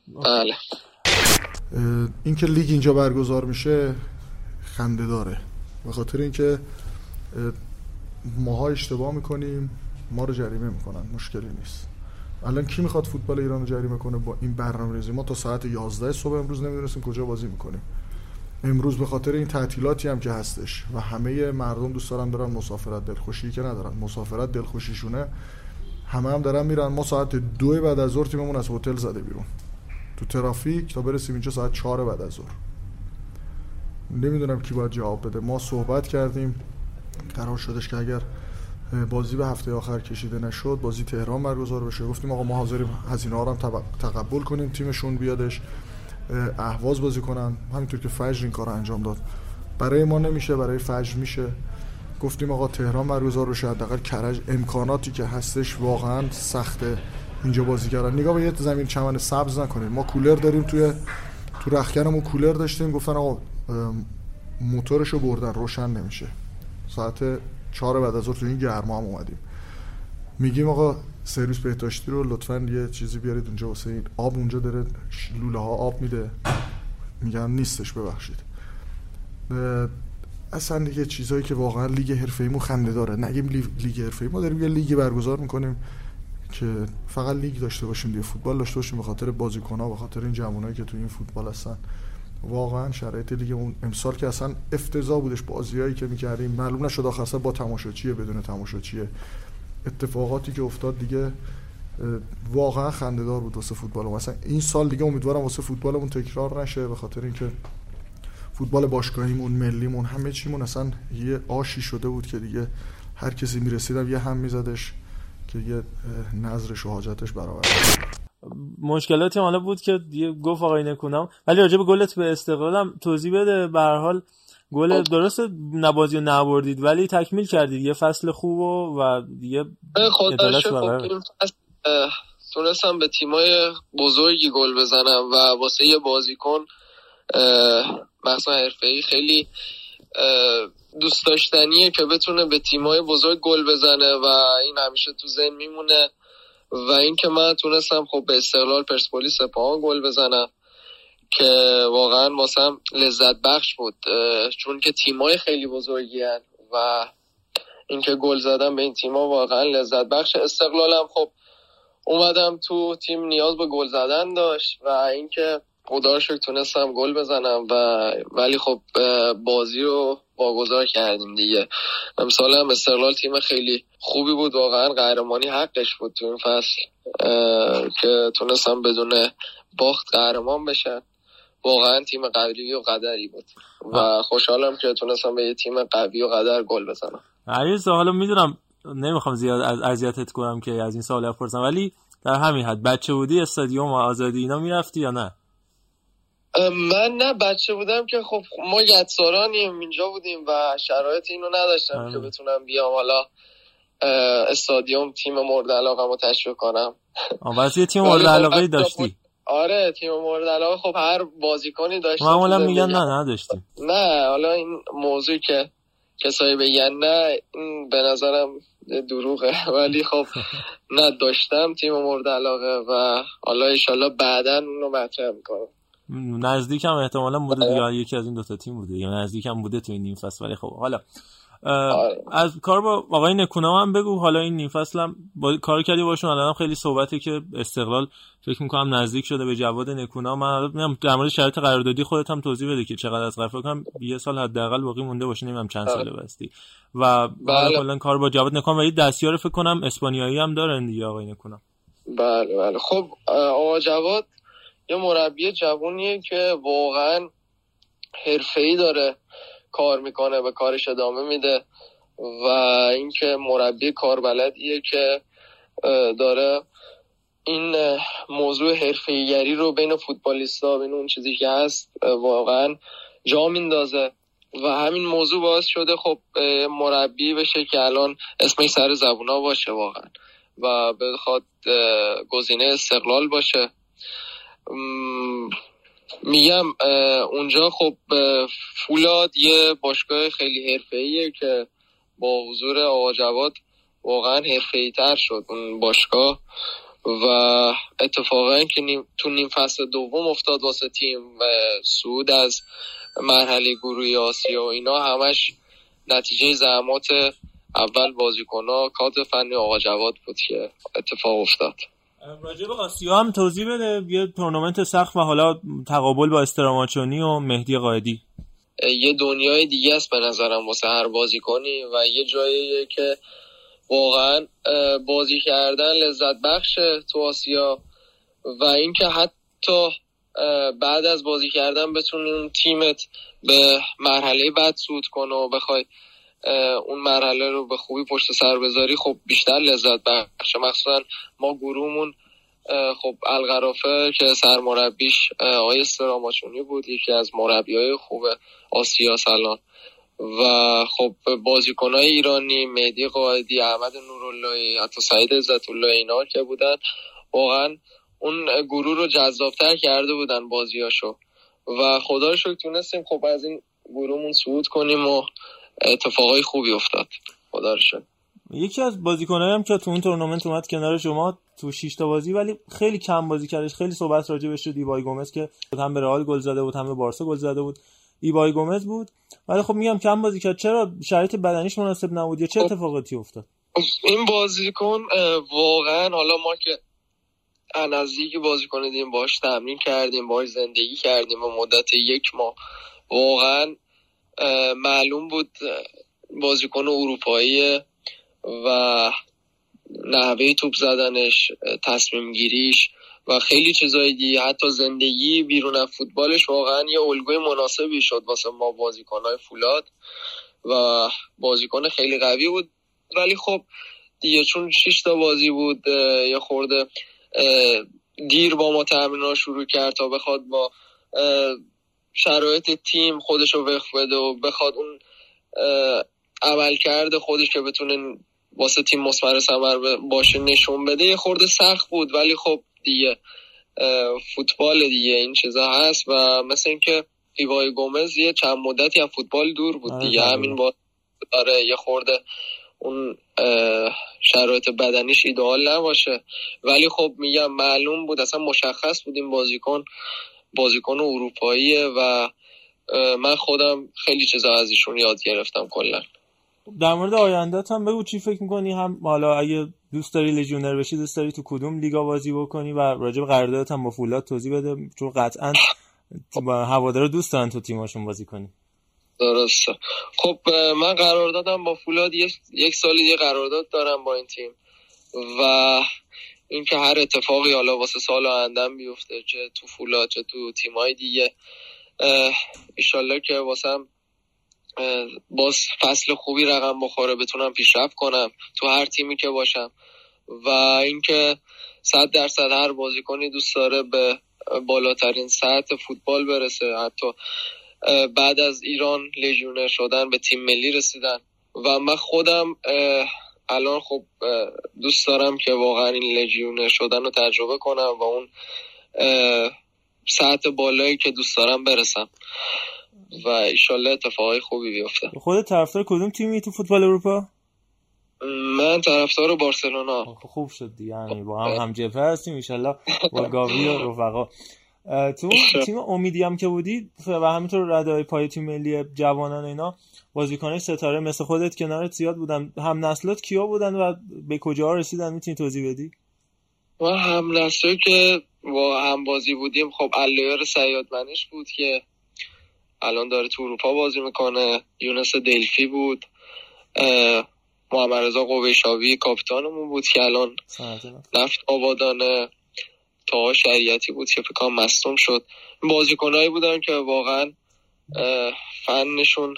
بله. اینکه لیگ اینجا برگزار میشه خنده داره. به خاطر اینکه ماها اشتباه می‌کنیم ما رو جریمه می‌کنن. مشکلی نیست. الان کی می‌خواد فوتبال ایران رو جریمه کنه با این برنامه ریزی ما تا ساعت 11 صبح امروز نمی‌دونستیم کجا بازی می‌کنیم. امروز به خاطر این تعطیلاتی هم که هستش و همه مردم دوست دارن برن مسافرت دلخوشی که ندارن. مسافرت دلخوشیشونه. همه هم دارن میرن. ما ساعت دو بعد از ظهر تیممون از هتل زده بیرون. تو ترافیک تا برسیم اینجا ساعت چهار بعد از ظهر. نمی‌دونم کی باید جواب بده. ما صحبت کردیم. قرار شدش که اگر بازی به هفته آخر کشیده نشد بازی تهران برگزار بشه. گفتیم آقا ما حاضریم هزینه ها رو تقبل کنیم تیمشون بیادش. اهواز بازی کنن. همینطور که فجر این کار انجام داد. برای ما نمیشه برای فجر میشه. گفتیم آقا تهران برگزار بشه حداقل کرج امکاناتی که هستش واقعا سخته اینجا بازی کردن. نگاه به یه زمین چمن سبز نکنید. ما کولر داریم توی تو رخکرمون کولر داشتیم. گفتن آقا موتورشو بردن. روشن نمیشه. ساعت چهار بعد از تو این گرما هم اومدیم. میگیم آقا سرویس بهداشتی رو لطفا یه چیزی بیارید اونجا واسه این آب. اونجا داره لوله ها آب میده. میگن نیستش ببخشید. اصلا دیگه چیزایی که واقعا لیگ حرفه‌ایمون خنده داره. نگیم لیگ حرفه‌ای. ما داریم یه لیگ برگزار می‌کنیم که فقط لیگ داشته باشیم دیگه فوتبال داشته باشیم به خاطر بازیکن‌ها به خاطر این جوانایی که تو این فوتبال هستن. واقعا شرایط دیگه اون امسال که اصلا افتضاح بودش. بازیایی که می‌کردیم معلوم نشد آخر با تماشاچیه بدون تماشاچیه. اتفاقاتی که افتاد دیگه واقعا خندهدار بود واسه فوتبال مثلا این سال دیگه امیدوارم واسه فوتبالمون تکرار نشه به خاطر اینکه فوتبال باشگاهیمون ملیمون همه چیمون اصلا یه آشی شده بود که دیگه هر کسی می‌رسیدم یه هم میزدش که یه نظرش و حاجتش برابر مشکلاتی حالا بود که گفت آقای نکونام ولی راجع به گلت به استقلالم توضیح بده. به هر حال گل خب. درست نبازی رو نبردید ولی تکمیل کردید. یه فصل خوب و دیگه خدا خب تونستم به تیمای بزرگی گل بزنم و واسه یه بازیکن مثلا حرفه خیلی دوست داشتنیه که بتونه به تیمای بزرگ گل بزنه و این همیشه تو ذهن میمونه. و اینکه من تونستم خب به استقلال پرسپولیس سپاهان گل بزنم. که واقعا واسم لذت بخش بود چون که تیمای خیلی بزرگی هن و اینکه گل زدم به این تیما واقعا لذت بخش. استقلالم خب اومدم تو تیم نیاز به گل زدن داشت و اینکه خدا شکر تونستم گل بزنم و ولی خب بازی رو واگذار کردیم دیگه. امسال هم استقلال تیم خیلی خوبی بود واقعا قهرمانی حقش بود تو این فصل که تونستم بدون باخت قهرمان بشن واقعا تیم قوی و قدری بود. و خوشحالم که تونستم به یه تیم قوی و قدر گل بزنم. عریض حالا می‌دونم نمی‌خوام زیاد از اذیتت کنم که از این سوال بپرسم ولی در همین حد بچه بودی استادیوم و آزادی اینا می‌رفتی یا نه؟ من نه بچه بودم که خب ما یدسارانیم اینجا بودیم و شرایط اینو نداشتم که بتونم بیام حالا استادیوم تیم مورد علاقه رو تشویق کنم. یه تیم مورد خب علاقه داشتی. آره تیم مورد علاقه خب هر بازیکنی داشت معمولا میگن نه نداشتیم. نه حالا این موضوع که کسایی بگن نه این به نظرم دروغه. ولی خب نه داشتم تیم مورد علاقه و حالا ایشالله بعدا اونو مطرح می‌کنم. نزدیک هم احتمالا بوده دیگه آره. یکی از این دوتا تیم بوده یا نزدیک هم بوده تو این نیم فصل ولی خب حالا آره. از کار با آقای نکونا هم بگو. حالا این نیم فصل هم با کار کردی باشون. الان خیلی صحبته که استقلال فکر می‌کنم نزدیک شده به جواد نکونا من در مورد شرط قراردادی خودت هم توضیح بده که چقدر از قرار کنم. یه سال حداقل باقی مونده باشه. نمی‌دونم چند ساله آره. بستی. و بله. کلا کار با جواد نکونا و یه دستیار فکر کنم اسپانیایی هم دارن دیگه آقای نکونا بله بله. خب آقا جواد یه مربی جوونیه که واقعا حرفه‌ای داره. کار می‌کنه و کارش ادامه میده و اینکه مربی کاربلدیه که داره این موضوع حرفه‌ایگری رو بین فوتبالیستا بین اون چیزی که هست واقعا جا میندازه و همین موضوع باعث شده خب مربی بشه که الان اسمش سر زبونا باشه واقعا و بخواد گزینه استقلال باشه. میگم اونجا خب فولاد یه باشگاه خیلی حرفه‌ایه که با حضور آقا واقعا حرفه‌ای تر شد اون باشگاه و اتفاقا که نیم، تو نیم فصل دوم افتاد واسه تیم و سود از مرحله گروهی آسیا و اینا همش نتیجه زحمات اول بازیکنها کادر فنی آقا جواد بود که اتفاق افتاد. راجب آسیا هم توضیح بده. یه تورنمنت سخت و حالا تقابل با استراماچونی و مهدی قائدی یه دنیای دیگه است به نظرم واسه هر بازی کنی و یه جاییه که واقعا بازی کردن لذت بخشه تو آسیا و اینکه حتی بعد از بازی کردن بتونی اون تیمت به مرحله بعد سود کنه و بخوای اون مرحله رو به خوبی پشت سر بذاری خب بیشتر لذت بخشه. مخصوصا ما گروهمون خب القرافه که سرمربیش آقای استراماچونی بود یکی از مربی های خوب آسیا سلان و خب بازیکنهای ایرانی مهدی قائدی احمد نوراللهی حتی سعید عزت الله اینا که بودن واقعا اون گروه رو جذابتر کرده بودن بازیاشو. و خدا رو شکر تونستیم خب از این گروهمون صعود کنیم و اتفاقای خوبی افتاد. خدا رو شد یکی از بازیکنایی هم که تو اون تورنمنت اومد کنار شما تو 6 تا بازی ولی خیلی کم بازی کردش. خیلی صحبت راجع بهش شد. ایوای گومز که هم به رئال گل زده بود هم به بارسا گل زده بود. ایوای گومز بود. ولی خب میگم کم بازی کرد. چرا شرایط بدنیش مناسب نبود؟ یا چه خب. اتفاقاتی افتاد؟ این بازیکن واقعا حالا ما که نزدیک بازیکن دیدیم باش تمرین کردیم باش زندگی کردیم و مدت یک ماه واقعا معلوم بود بازیکن اروپایی و نحوه توپ زدنش تصمیم گیریش و خیلی چیزای دیگه. حتی زندگی بیرون از فوتبالش واقعا یه الگوی مناسبی شد واسه ما بازیکنهای فولاد و بازیکن خیلی قوی بود. ولی خب دیگه چون 6 تا بازی بود یه خورده دیر با ما تمرین شروع کرد تا بخواد با شرایط تیم خودش رو وقف بده و بخواد اون عمل کرده خودش که بتونه واسه تیم مسمر سمر باشه نشون بده. یه خورده سخت بود ولی خب دیگه فوتبال دیگه این چیزا هست و مثل اینکه ایوای گومز یه چند مدتی هم فوتبال دور بود دیگه. آره. همین با داره یه خورده اون شرایط بدنیش ایدئال نباشه. ولی خب میگم معلوم بود اصلا مشخص بود این بازیکن بازیکن اروپاییه و من خودم خیلی چیزا از ایشون یاد گرفتم کلا. در مورد آینده هم بگو چی فکر می‌کنی؟ هم حالا اگه دوست داری لژیونر بشی دوست داری تو کدوم لیگا بازی بکنی و راجع به قراردادت هم با فولاد توضیح بده؟ چون قطعا هوادارا دوست دارن تو تیمشون بازی کنی. درسته. خب من قرار دادم با فولاد یک سال دیگه قرارداد دارم با این تیم و اینکه هر اتفاقی حالا واسه سال آیندهم بیفته چه تو فولاد چه تو تیمای دیگه. ایشالله که واسم باز فصل خوبی رقم بخوره بتونم پیشرفت کنم تو هر تیمی که باشم. و اینکه صد درصد هر بازیکنی دوست داره به بالاترین سطح فوتبال برسه. حتی بعد از ایران لژیونر شدن به تیم ملی رسیدن. و من خودم الان خب دوست دارم که واقعا این لژیونر شدن رو تجربه کنم و اون سطح بالایی که دوست دارم برسم و ایشالله اتفاقای خوبی بیفته. خود طرفدار کدوم تیمی تو فوتبال اروپا؟ من طرفدار بارسلونا. خوب شد یعنی با هم هم جبهه هستیم ایشالله با گاوی و رفقا. تو تیم امیدی هم که بودی و همینطور ردای پای تیم ملی جوانان اینا بازیکنای ستاره مثل خودت کنارت زیاد بودن. هم نسلات کیا بودن و به کجا رسیدن؟ می‌تونی توضیح بدی؟ و هم نسلی که با هم بازی بودیم خب الیار سیاد منش بود که الان داره تو اروپا بازی می‌کنه. یونس دلفی بود. محمد رضا قویشاوی کاپیتانمون بود که الان نفت آبادانه. تا شریعتی بود که فکر مصدوم شد. بازیکنایی بودن که واقعا فنشون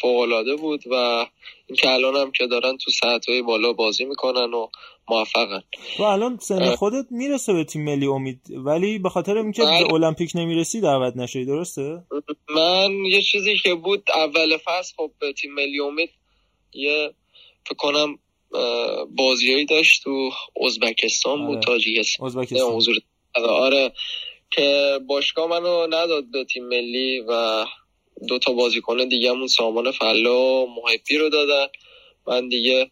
فوقالعاده بود و اینکه الان هم که دارن تو ساعتهای بالا بازی می‌کنن و موفقن. و الان سن خودت می‌رسه به تیم ملی امید ولی به خاطر اینکه به بله. المپیک نمی‌رسی دعوت نشدی درسته؟ من یه چیزی که بود اول فصل خب به تیم ملی امید یه فکر کنم بازیایی داشت تو ازبکستان بود تاجیکستان. ازبکستان. حضور. آره که باشگاه منو نداد به تیم ملی و دو تا بازیکن دیگهمون سامان فلا محبی رو دادن. من دیگه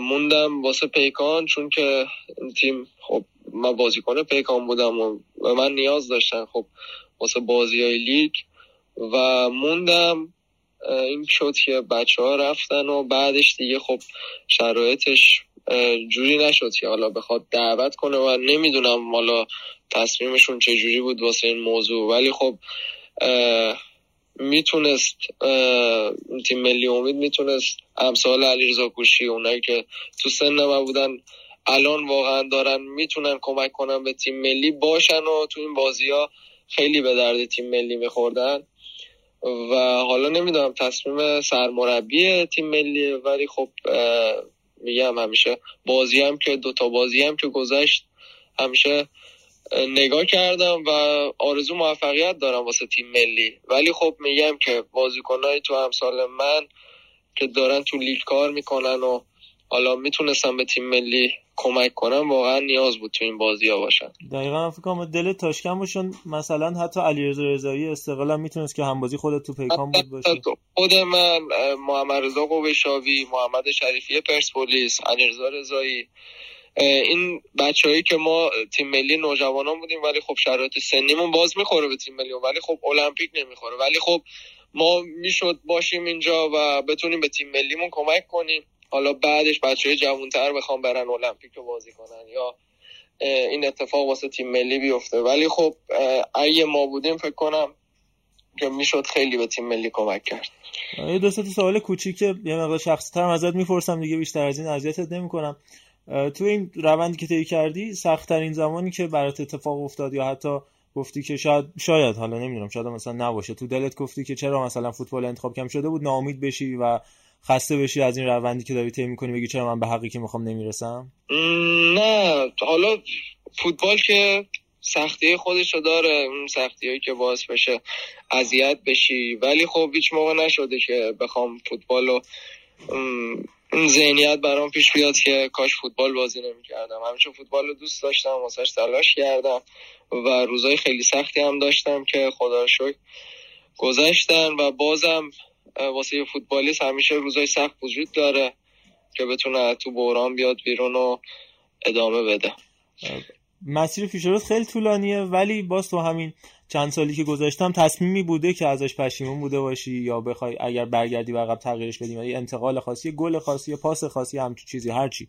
موندم واسه پیکان چون که تیم خب من بازیکن پیکان بودم و و من نیاز داشتن خب واسه بازی های لیگ. و موندم این شد که بچه ها رفتن و بعدش دیگه خب شرایطش جوری نشد که حالا بخواد دعوت کنه و نمی‌دونم حالا تصمیمشون چه جوری بود واسه این موضوع. ولی خب می‌تونست تیم ملی امید می‌تونست امثال علیرضا کوشی اونایی که تو سن من بودن الان واقعا دارن می‌تونن کمک کنن به تیم ملی باشن و تو این بازی ها خیلی به درد تیم ملی میخوردن. و حالا نمی‌دونم تصمیم سرمربی تیم ملی ولی خب میگم همیشه بازی هم که دوتا بازی هم که گذشت همیشه نگاه کردم و آرزو موفقیت دارم واسه تیم ملی. ولی خب میگم که بازیکنهای تو همسال من که دارن تو لیگ کار می‌کنن و حالا می‌تونستم به تیم ملی کمک کنم واقعا نیاز بود تو این بازی ها باشن. دقیقا فکر کنم دل تاشکن باشن مثلا حتی علیرضا رضایی استقلال هم می‌تونست که همبازی خودت تو پیکان بود باشه. خود من محمد رضا قوشاوی محمد شریفی پرسپولیس علیرضا رضایی این بچههایی که ما تیم ملی نوجوانان بودیم ولی خب شرایط سنیمون باز می‌خوره به تیم ملی ولی خب المپیک نمی‌خوره. ولی خب ما می‌شد باشیم اینجا و بتونیم به تیم ملیمون کمک کنیم. حالا بعدش بچه های جوانتر بخوام برن المپیک رو بازی کنن یا این اتفاق واسه تیم ملی بیفته. ولی خب اگه ما بودیم فکر کنم که می‌شد خیلی به تیم ملی کمک کرد. یه دو سوال کوچیک یه مقدار شخصی تر ازت می‌پرسم دیگه بیشتر از این اذیتت نمی‌کنم. تو این روندی که طی کردی سختترین زمانی که برات اتفاق افتاد یا حتی گفتی که شاید شاید حالا نمی‌دونم شاید مثلا نباشه. تو دلت گفتی که چرا مثلا فوتبال انتخاب کم شده بود ناامید بشی و خسته بشی از این روندی که داری طی می‌کنی بگی چرا من به حقی که می‌خوام نمی‌رسم؟ نه. حالا فوتبال که سختی خودشو داره اون سختی هایی که باعث بشه اذیت بشی. ولی خب هیچ موقع نشده که بخوام فوتبال رو این ذهنیت برام پیش بیاد که کاش فوتبال بازی نمی‌کردم. همیشه فوتبال رو دوست داشتم واسش تلاش کردم و روزای خیلی سختی هم داشتم که خدا شکر گذشتن و بازم واسه فوتبالیست همیشه روزای سخت وجود داره که بتونه تو بحران بیاد بیرون و ادامه بده. مسیر پیش روز خیلی طولانیه ولی باز تو همین چند سالی که گذاشتم تصمیمی بوده که ازش پشیمون بوده باشی یا بخوای اگر برگردی و عقب تغییرش بدیم یعنی انتقال خاصی گل خاصی پاس خاصی همچین چیزی هرچی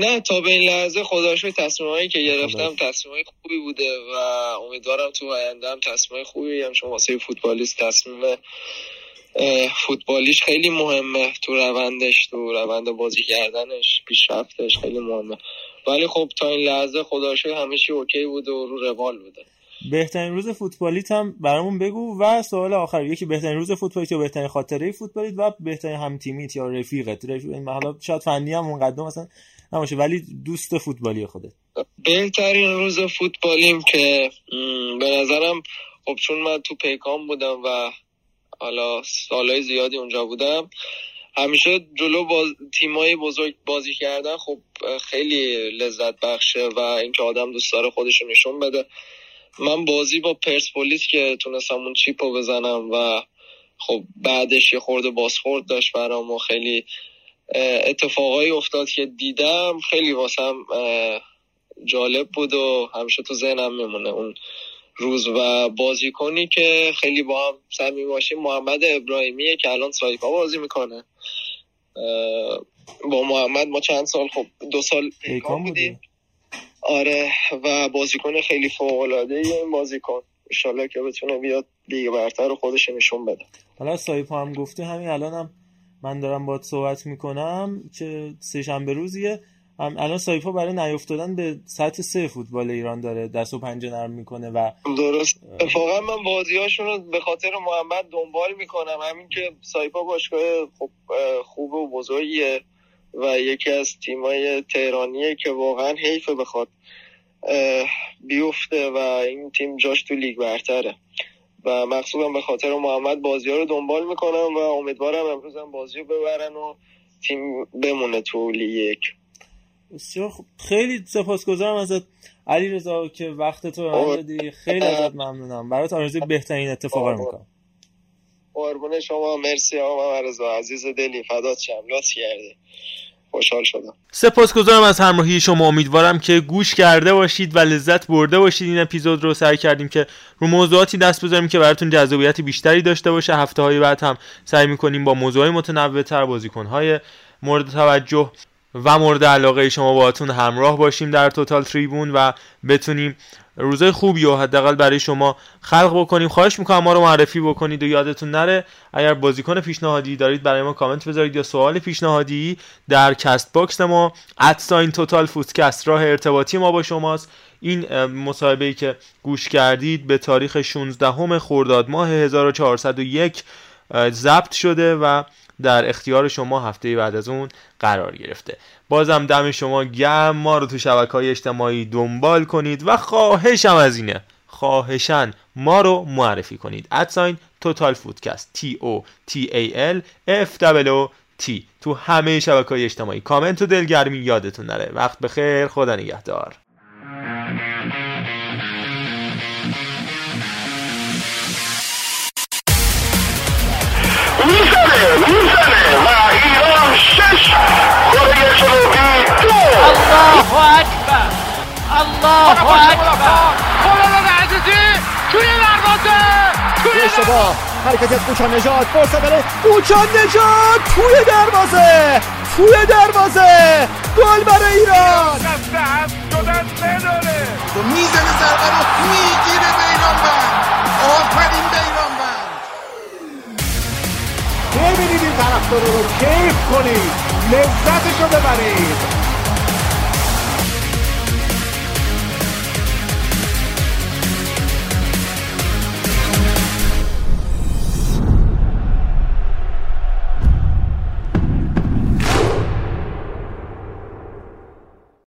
نه تا به این لحظه خدا شکر تصمیمایی که گرفتم تصمیمای خوبی بوده و امیدوارم تو آینده هم تصمیم خوبی هم چون واسه فوتبالیست تصمیم فوتبالیش خیلی مهمه تو روندش تو روند بازی کردنش پیشرفتش خیلی مهمه. ولی خب تا این لحظه خدا شکر همه چی اوکی بوده و رو روال بوده. بهترین روز فوتبالیت هم برامون بگو و سوال آخر. یکی بهترین روز فوتبالیت یا بهترین خاطره فوتبالیت و بهترین هم تیمیت یا رفیقت. رفیق حالا شاید فنی هم اونقدر مثلا نباشه ولی دوست فوتبالی خودت. بهترین روز فوتبالیم که به نظرم خب چون من تو پیکان بودم و حالا سالهای زیادی اونجا بودم همیشه جلو باز... تیمای بزرگ بازی کردن خب خیلی لذت بخشه و اینکه آدم دوست داره خودش نشون بده. من بازی با پرسپولیس که تونستم اون چیپو بزنم و خب بعدش یه خورده بازخورد داشت برام و خیلی اتفاقایی افتاد که دیدم. خیلی واسم جالب بود و همیشه تو ذهنم میمونه اون روز و بازی کنی که خیلی با هم سمی باشیم. محمد ابراهیمیه که الان سایپا بازی می‌کنه. با محمد ما چند سال خب دو سال پیکان بودیم. آره و بازیکن خیلی فوق العاده این بازیکن. ان که بتونه بیاد لیگ برتر رو خودش نشون بده. حالا سایپا هم گفته همین الانم هم من دارم باید صحبت می‌کنم که سه شنبه روزیه الان سایپا برای نیافتادن به سطح سه فوتبال ایران داره دست و پنجه نرم می‌کنه و درست. اتفاقا من بازیاشون رو به خاطر محمد دنبال می‌کنم. همین که سایپا باشگاه خوب و بزرگیه. و یکی از تیمای تهرانیه که واقعا حیفه بخواد بیفته و این تیم جاش تو لیگ برتره. و مخصوصا به خاطر محمد بازی ها رو دنبال می‌کنم و امیدوارم امروز هم بازی رو ببرن و تیم بمونه تو لیگ یک. بسیار خیلی سپاسگزارم ازت علی رضا که وقت تو رو دادی خیلی ازت ممنونم. برات آرزوی بهترین اتفاقا رو می‌کنم. قربون شما مرسی آقا رضا. عزیز دلی فدات شم. لطف کردی خوشحال شدم. سپاسگزارم از همراهی شما. امیدوارم که گوش کرده باشید و لذت برده باشید. این اپیزود رو سعی کردیم که رو موضوعاتی دست بذاریم که براتون جذابیت بیشتری داشته باشه. هفته های بعد هم سعی می‌کنیم با موضوعی متنوع تر بازیکن های مورد توجه و مورد علاقه شما باهاتون همراه باشیم در Total Tribune و بتونیم روزای خوبی و حداقل برای شما خلق بکنیم. خواهش می‌کنم ما رو معرفی بکنید و یادتون نره. اگر بازیکن پیشنهادی دارید برای ما کامنت بذارید یا سوال پیشنهادی در Castbox ما at sign Total Footcast راه ارتباطی ما با شماست. این مصاحبه که گوش کردید به تاریخ 16 خرداد ماه 1401 ضبط شده و در اختیار شما هفته بعد از اون قرار گرفته. بازم دم شما گرم. ما رو تو شبکه های اجتماعی دنبال کنید و خواهشم از اینه خواهشن ما رو معرفی کنید. ادساین توتال فودکست. T O T A L F W T. تو همه شبکه های اجتماعی. کامنت و دلگرمی یادتون نره. وقت بخیر. خدا نگهدار. الله اکبر الله اکبر خداداد عزیزی توی دروازه توی اشتباه حرکت از قوچان نجات فرصت برای قوچان نجات توی دروازه توی دروازه گل برای ایران شدن نداره می‌زنه ضربه رو می‌گیره بیران بند آفرین بیران بند ببینید این طرفدار رو کیف کنید لذتشو ببرید.